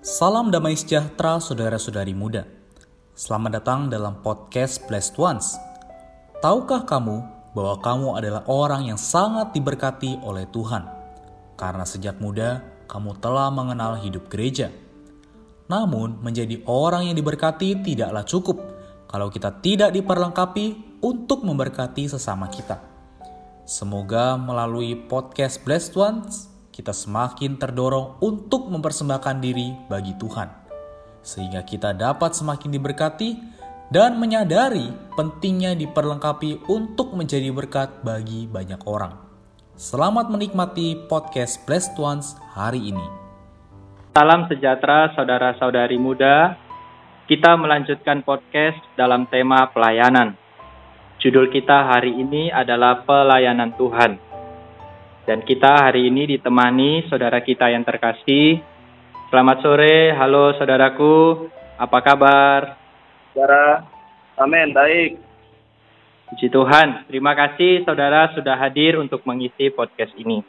Salam damai sejahtera saudara-saudari muda. Selamat datang dalam podcast Blessed Ones. Tahukah kamu bahwa kamu adalah orang yang sangat diberkati oleh Tuhan? Karena sejak muda kamu telah mengenal hidup gereja. Namun, menjadi orang yang diberkati tidaklah cukup kalau kita tidak diperlengkapi untuk memberkati sesama kita. Semoga melalui podcast Blessed Ones kita semakin terdorong untuk mempersembahkan diri bagi Tuhan, sehingga kita dapat semakin diberkati dan menyadari pentingnya diperlengkapi untuk menjadi berkat bagi banyak orang. Selamat menikmati podcast Blessed Ones hari ini. Salam sejahtera saudara-saudari muda. Kita melanjutkan podcast dalam tema pelayanan. Judul kita hari ini adalah pelayanan Tuhan. Dan kita hari ini ditemani saudara kita yang terkasih. Selamat sore, halo saudaraku. Apa kabar? Saudara, amin, baik. Puji Tuhan, terima kasih saudara sudah hadir untuk mengisi podcast ini.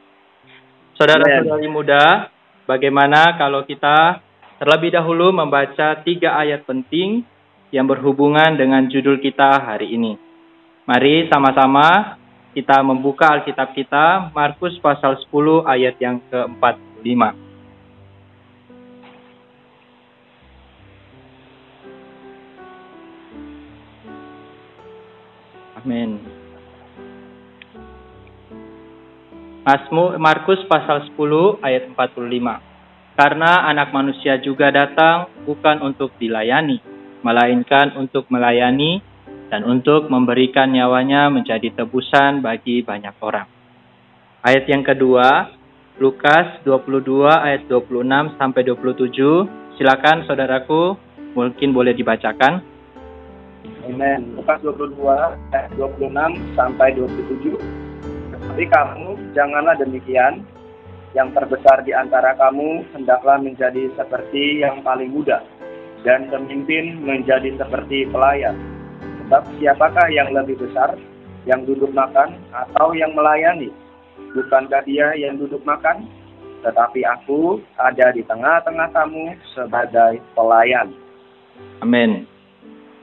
Saudara-saudari muda, bagaimana kalau kita terlebih dahulu membaca tiga ayat penting yang berhubungan dengan judul kita hari ini. Mari sama-sama kita membuka Alkitab kita, Markus pasal 10 ayat yang ke-45. Amin. Markus pasal 10 ayat 45. Karena anak manusia juga datang bukan untuk dilayani, melainkan untuk melayani dan untuk memberikan nyawanya menjadi tebusan bagi banyak orang. Ayat yang kedua, Lukas 22 ayat 26 sampai 27. Silakan saudaraku, mungkin boleh dibacakan. Amin. Lukas 22 ayat 26 sampai 27. Tapi kamu janganlah demikian. Yang terbesar di antara kamu hendaklah menjadi seperti yang paling muda dan pemimpin menjadi seperti pelayan Sebab siapakah yang lebih besar, yang duduk makan atau yang melayani? Bukankah dia yang duduk makan? Tetapi aku ada di tengah-tengah kamu sebagai pelayan. Amin.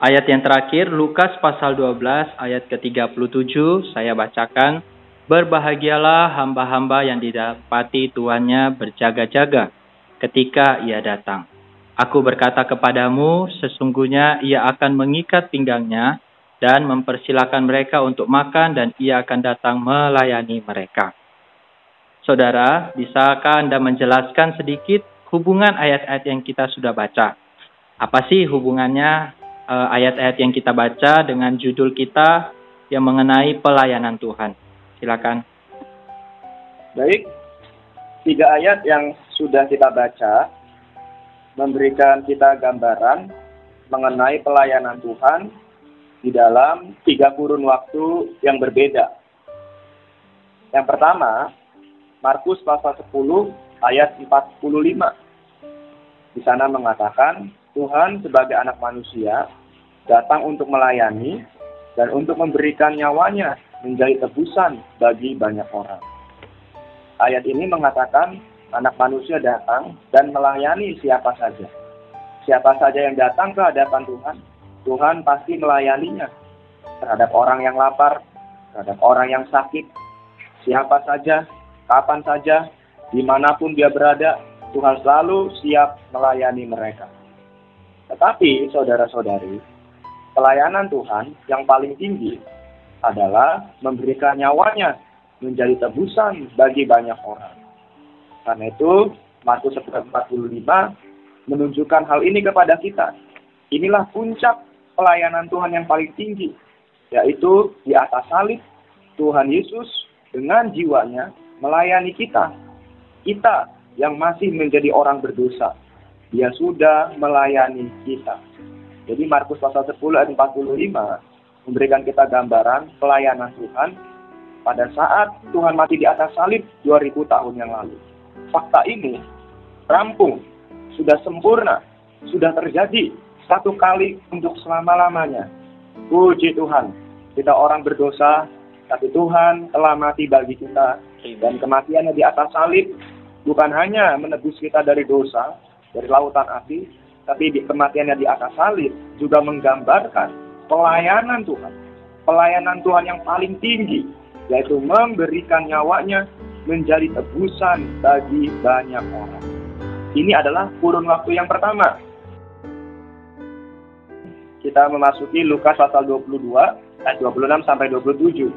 Ayat yang terakhir, Lukas pasal 12 ayat ke-37, saya bacakan. Berbahagialah hamba-hamba yang didapati tuannya berjaga-jaga ketika ia datang. Aku berkata kepadamu, sesungguhnya ia akan mengikat pinggangnya dan mempersilahkan mereka untuk makan dan ia akan datang melayani mereka. Saudara, bisakah Anda menjelaskan sedikit hubungan ayat-ayat yang kita sudah baca? Apa sih hubungannya eh, ayat-ayat yang kita baca dengan judul kita yang mengenai pelayanan Tuhan? Silakan. Baik, tiga ayat yang sudah kita baca memberikan kita gambaran mengenai pelayanan Tuhan di dalam tiga kurun waktu yang berbeda. Yang pertama, Markus pasal 10 ayat 45. Di sana mengatakan, Tuhan sebagai anak manusia datang untuk melayani dan untuk memberikan nyawanya menjadi tebusan bagi banyak orang. Ayat ini mengatakan anak manusia datang dan melayani siapa saja. Siapa saja yang datang ke hadapan Tuhan, Tuhan pasti melayaninya. Terhadap orang yang lapar, terhadap orang yang sakit, siapa saja, kapan saja, di mana pun dia berada, Tuhan selalu siap melayani mereka. Tetapi, saudara-saudari, pelayanan Tuhan yang paling tinggi adalah memberikan nyawanya menjadi tebusan bagi banyak orang. Karena itu, Markus 45 menunjukkan hal ini kepada kita. Inilah puncak pelayanan Tuhan yang paling tinggi, yaitu di atas salib Tuhan Yesus dengan jiwanya melayani kita. Kita yang masih menjadi orang berdosa, dia sudah melayani kita. Jadi Markus pasal 10 ayat 45 memberikan kita gambaran pelayanan Tuhan pada saat Tuhan mati di atas salib 2000 tahun yang lalu fakta ini rampung, sudah sempurna, sudah terjadi satu kali untuk selama-lamanya. Puji Tuhan, kita orang berdosa, tapi Tuhan telah mati bagi kita. Dan kematiannya di atas salib bukan hanya menebus kita dari dosa, dari lautan api, tapi di kematiannya di atas salib juga menggambarkan pelayanan Tuhan. Pelayanan Tuhan yang paling tinggi, yaitu memberikan nyawanya menjadi tebusan bagi banyak orang. Ini adalah kurun waktu yang pertama. Kita memasuki Lukas pasal 22 ayat 26 sampai 27.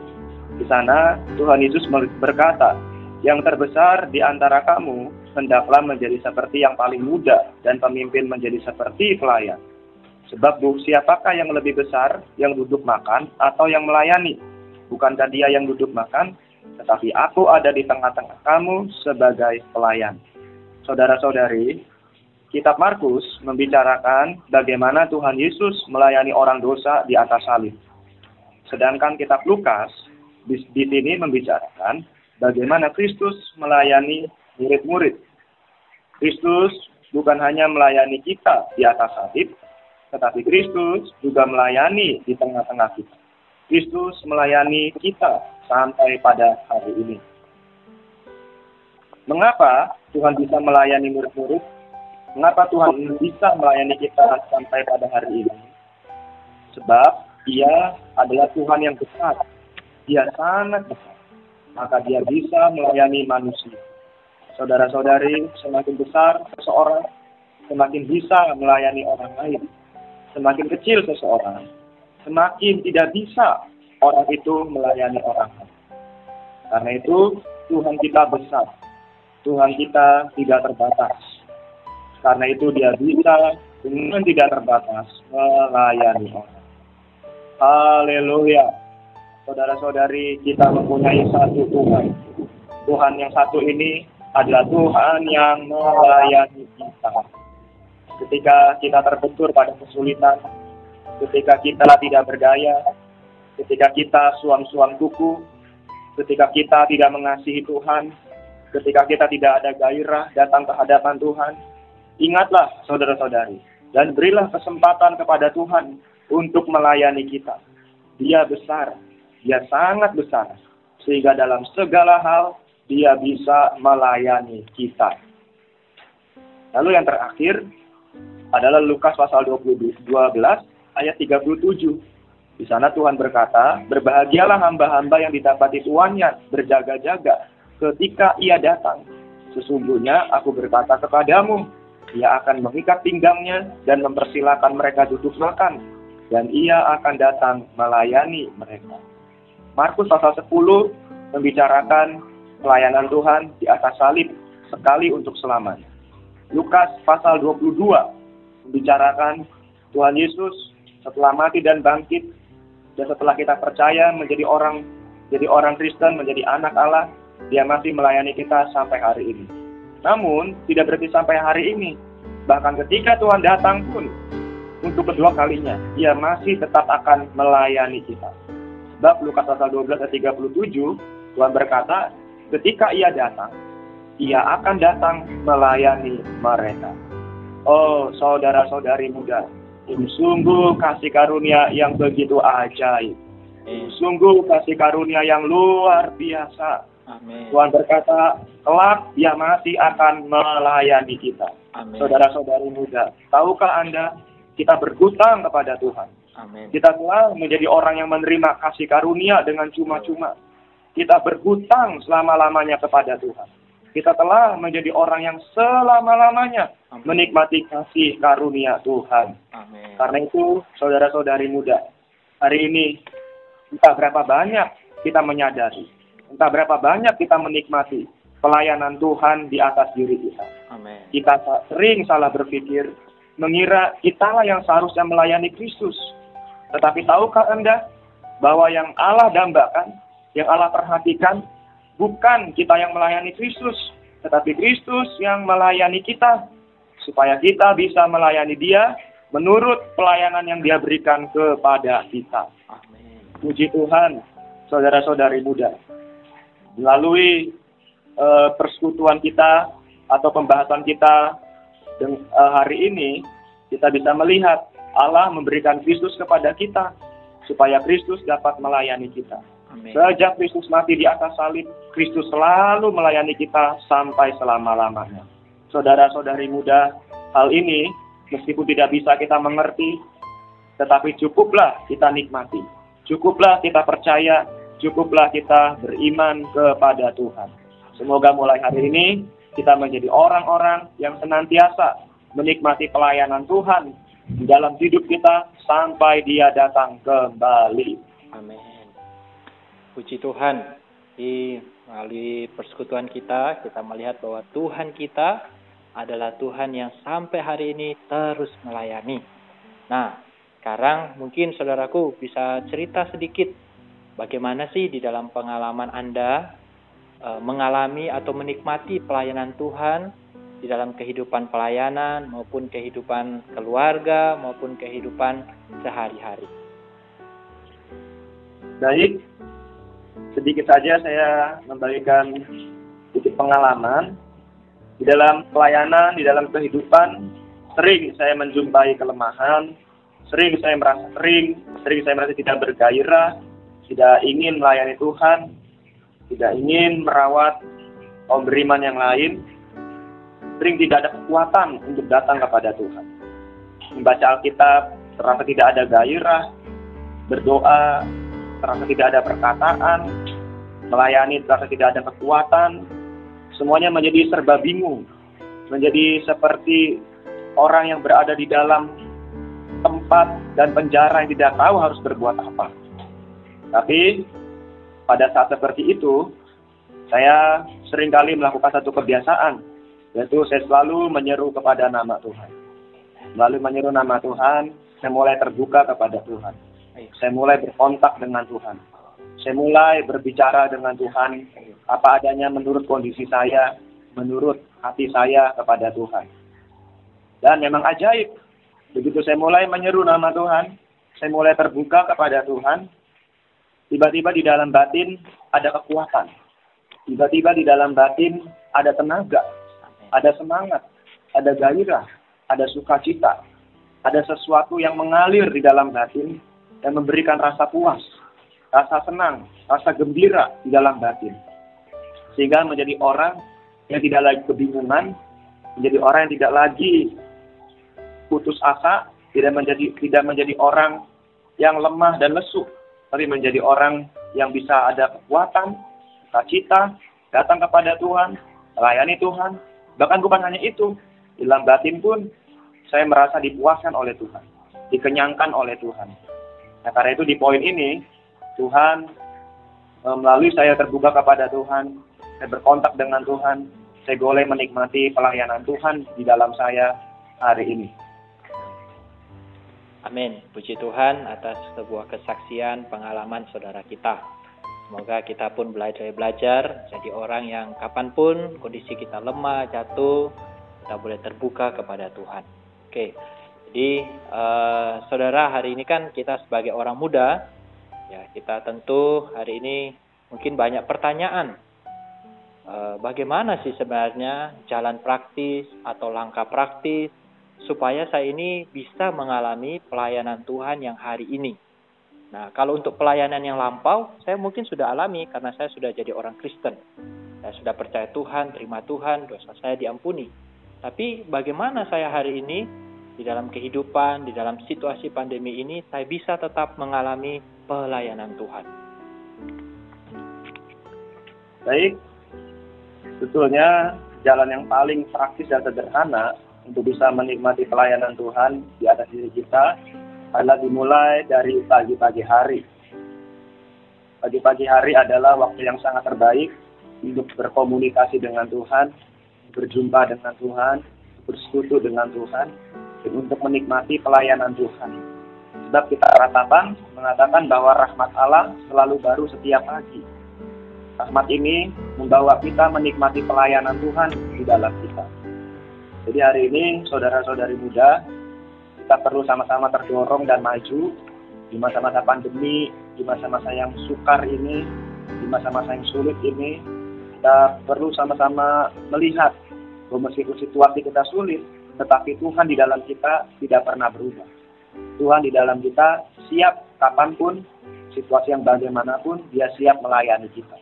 Di sana Tuhan Yesus berkata, "Yang terbesar di antara kamu hendaklah menjadi seperti yang paling muda dan pemimpin menjadi seperti pelayan. Sebab siapakah yang lebih besar yang duduk makan atau yang melayani? Bukankah dia yang duduk makan? Tetapi aku ada di tengah-tengah kamu sebagai pelayan. Saudara-saudari, Kitab Markus membicarakan bagaimana Tuhan Yesus melayani orang dosa di atas salib. Sedangkan kitab Lukas di, di sini membicarakan bagaimana Kristus melayani murid-murid. Kristus bukan hanya melayani kita di atas salib, tetapi Kristus juga melayani di tengah-tengah kita. Kristus melayani kita sampai pada hari ini. Mengapa Tuhan bisa melayani murid-murid? Mengapa Tuhan bisa melayani kita sampai pada hari ini? Sebab dia adalah Tuhan yang besar. Dia sangat besar. Maka dia bisa melayani manusia. Saudara-saudari, semakin besar seseorang, semakin bisa melayani orang lain. Semakin kecil seseorang, semakin tidak bisa orang itu melayani orang lain. Karena itu Tuhan kita besar. Tuhan kita tidak terbatas. Karena itu dia bisa dengan tidak terbatas melayani orang. Haleluya. Saudara-saudari, kita mempunyai satu Tuhan. Tuhan yang satu ini adalah Tuhan yang melayani kita. Ketika kita terbentur pada kesulitan, ketika kita tidak berdaya, ketika kita suam-suam kuku, ketika kita tidak mengasihi Tuhan, ketika kita tidak ada gairah datang ke hadapan Tuhan, ingatlah saudara-saudari, dan berilah kesempatan kepada Tuhan untuk melayani kita. Dia besar, dia sangat besar, sehingga dalam segala hal dia bisa melayani kita. Lalu yang terakhir adalah Lukas pasal 12 ayat 37. Di sana Tuhan berkata, berbahagialah hamba-hamba yang didapati tuannya berjaga-jaga ketika ia datang. Sesungguhnya aku berkata kepadamu, ia akan mengikat pinggangnya dan mempersilahkan mereka duduk makan, dan ia akan datang melayani mereka. Markus pasal 10 membicarakan pelayanan Tuhan di atas salib sekali untuk selamanya. Lukas pasal 22 membicarakan Tuhan Yesus setelah mati dan bangkit dan setelah kita percaya menjadi orang jadi orang Kristen, menjadi anak Allah, dia masih melayani kita sampai hari ini. Namun, tidak berarti sampai hari ini. Bahkan ketika Tuhan datang pun, untuk kedua kalinya, dia masih tetap akan melayani kita. Sebab Lukas pasal 12 ayat 37, Tuhan berkata, ketika ia datang, ia akan datang melayani mereka. Oh, saudara-saudari muda, sungguh kasih karunia yang begitu ajaib. Sungguh kasih karunia yang luar biasa. Amin. Tuhan berkata, kelak dia masih akan melayani kita. Saudara-saudari muda, tahukah Anda kita berhutang kepada Tuhan? Amin. Kita telah menjadi orang yang menerima kasih karunia dengan cuma-cuma. Kita berhutang selama-lamanya kepada Tuhan kita telah menjadi orang yang selama-lamanya menikmati kasih karunia Tuhan. Amin. Karena itu, saudara-saudari muda, hari ini entah berapa banyak kita menyadari, entah berapa banyak kita menikmati pelayanan Tuhan di atas diri kita. Amin. Kita sering salah berpikir, mengira kitalah yang seharusnya melayani Kristus. Tetapi tahukah Anda bahwa yang Allah dambakan, yang Allah perhatikan Bukan kita yang melayani Kristus, tetapi Kristus yang melayani kita, supaya kita bisa melayani Dia menurut pelayanan yang Dia berikan kepada kita. Amin. Puji Tuhan, saudara-saudari muda. Melalui uh, persekutuan kita atau pembahasan kita uh, hari ini, kita bisa melihat Allah memberikan Kristus kepada kita supaya Kristus dapat melayani kita. Amin. Sejak Kristus mati di atas salib, Kristus selalu melayani kita sampai selama-lamanya. Saudara-saudari muda, Hal ini meskipun tidak bisa kita mengerti, tetapi cukuplah kita nikmati. Cukuplah kita percaya, cukuplah kita beriman kepada Tuhan. Semoga mulai hari ini kita menjadi orang-orang yang senantiasa menikmati pelayanan Tuhan di dalam hidup kita sampai Dia datang kembali. Amin. Puji Tuhan, di melalui persekutuan kita, kita melihat bahwa Tuhan kita adalah Tuhan yang sampai hari ini terus melayani. Nah, sekarang mungkin saudaraku bisa cerita sedikit bagaimana sih di dalam pengalaman Anda e, mengalami atau menikmati pelayanan Tuhan di dalam kehidupan pelayanan maupun kehidupan keluarga maupun kehidupan sehari-hari. Baik, sedikit saja saya membagikan sedikit pengalaman di dalam pelayanan, di dalam kehidupan. Sering saya menjumpai kelemahan, sering saya merasa sering, sering saya merasa tidak bergairah, tidak ingin melayani Tuhan, tidak ingin merawat kaum beriman yang lain, sering tidak ada kekuatan untuk datang kepada Tuhan. Membaca Alkitab terasa tidak ada gairah, berdoa terasa tidak ada perkataan, melayani terasa tidak ada kekuatan, semuanya menjadi serba bingung, menjadi seperti orang yang berada di dalam tempat dan penjara yang tidak tahu harus berbuat apa. Tapi pada saat seperti itu, saya sering kali melakukan satu kebiasaan, yaitu saya selalu menyeru kepada nama Tuhan. Melalui menyeru nama Tuhan, saya mulai terbuka kepada Tuhan. Saya mulai berkontak dengan Tuhan. Saya mulai berbicara dengan Tuhan apa adanya menurut kondisi saya, menurut hati saya kepada Tuhan. Dan memang ajaib. Begitu saya mulai menyeru nama Tuhan, saya mulai terbuka kepada Tuhan, tiba-tiba di dalam batin ada kekuatan. Tiba-tiba di dalam batin ada tenaga, ada semangat, ada gairah, ada sukacita, ada sesuatu yang mengalir di dalam batin dan memberikan rasa puas, rasa senang, rasa gembira di dalam batin. Sehingga menjadi orang yang tidak lagi kebingungan, menjadi orang yang tidak lagi putus asa, tidak menjadi tidak menjadi orang yang lemah dan lesu, tapi menjadi orang yang bisa ada kekuatan, cita, datang kepada Tuhan, melayani Tuhan, Bahkan bukan hanya itu, di dalam batin pun saya merasa dipuaskan oleh Tuhan, dikenyangkan oleh Tuhan. Nah, karena itu di poin ini, Tuhan eh, melalui saya terbuka kepada Tuhan, saya berkontak dengan Tuhan, saya boleh menikmati pelayanan Tuhan di dalam saya hari ini. Amin. Puji Tuhan atas sebuah kesaksian pengalaman saudara kita. Semoga kita pun belajar belajar jadi orang yang kapan pun kondisi kita lemah, jatuh, kita boleh terbuka kepada Tuhan. Oke, jadi uh, saudara hari ini kan kita sebagai orang muda, ya kita tentu hari ini mungkin banyak pertanyaan. Uh, bagaimana sih sebenarnya jalan praktis atau langkah praktis supaya saya ini bisa mengalami pelayanan Tuhan yang hari ini? Nah, kalau untuk pelayanan yang lampau, saya mungkin sudah alami karena saya sudah jadi orang Kristen. Saya sudah percaya Tuhan, terima Tuhan, dosa saya diampuni. Tapi bagaimana saya hari ini di dalam kehidupan, di dalam situasi pandemi ini, saya bisa tetap mengalami pelayanan Tuhan. Baik, sebetulnya jalan yang paling praktis dan sederhana untuk bisa menikmati pelayanan Tuhan di atas diri kita adalah dimulai dari pagi-pagi hari. Pagi-pagi hari adalah waktu yang sangat terbaik untuk berkomunikasi dengan Tuhan, berjumpa dengan Tuhan, bersekutu dengan Tuhan, untuk menikmati pelayanan Tuhan. Sebab kita ratapan mengatakan bahwa rahmat Allah selalu baru setiap pagi. Rahmat ini membawa kita menikmati pelayanan Tuhan di dalam kita. Jadi hari ini saudara-saudari muda, kita perlu sama-sama terdorong dan maju di masa-masa pandemi, di masa-masa yang sukar ini, di masa-masa yang sulit ini, kita perlu sama-sama melihat bahwa meskipun situasi kita sulit, tetapi Tuhan di dalam kita tidak pernah berubah. Tuhan di dalam kita siap kapan pun, situasi yang bagaimanapun, dia siap melayani kita.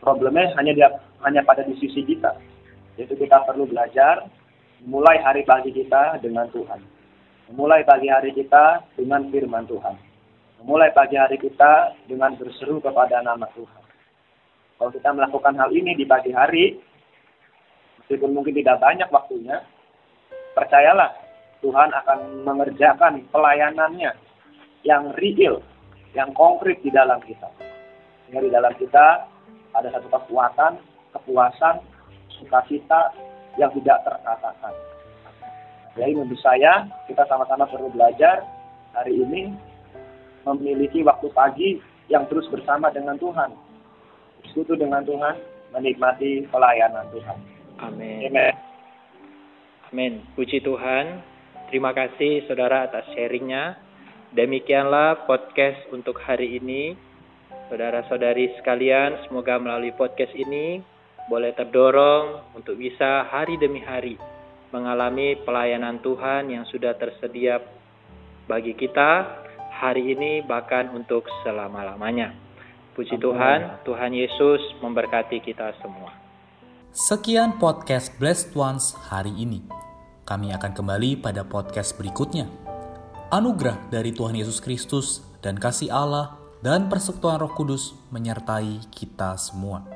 Problemnya hanya dia, hanya pada di sisi kita, yaitu kita perlu belajar Memulai hari pagi kita dengan Tuhan. Memulai pagi hari kita dengan firman Tuhan. Memulai pagi hari kita dengan berseru kepada nama Tuhan. Kalau kita melakukan hal ini di pagi hari, meskipun mungkin tidak banyak waktunya, percayalah Tuhan akan mengerjakan pelayanannya yang real, yang konkret di dalam kita. Sehingga di dalam kita ada satu kekuatan, kepuasan, sukacita yang tidak terkatakan. Jadi menurut saya kita sama-sama perlu belajar hari ini memiliki waktu pagi yang terus bersama dengan Tuhan. Bersekutu dengan Tuhan, menikmati pelayanan Tuhan. Amin. Amin. Amin. Puji Tuhan. Terima kasih saudara atas sharingnya. Demikianlah podcast untuk hari ini. Saudara-saudari sekalian, semoga melalui podcast ini boleh terdorong untuk bisa hari demi hari mengalami pelayanan Tuhan yang sudah tersedia bagi kita hari ini bahkan untuk selama-lamanya. Puji Tuhan, Tuhan Yesus memberkati kita semua. Sekian podcast Blessed Ones hari ini. Kami akan kembali pada podcast berikutnya. Anugerah dari Tuhan Yesus Kristus dan kasih Allah dan persekutuan Roh Kudus menyertai kita semua.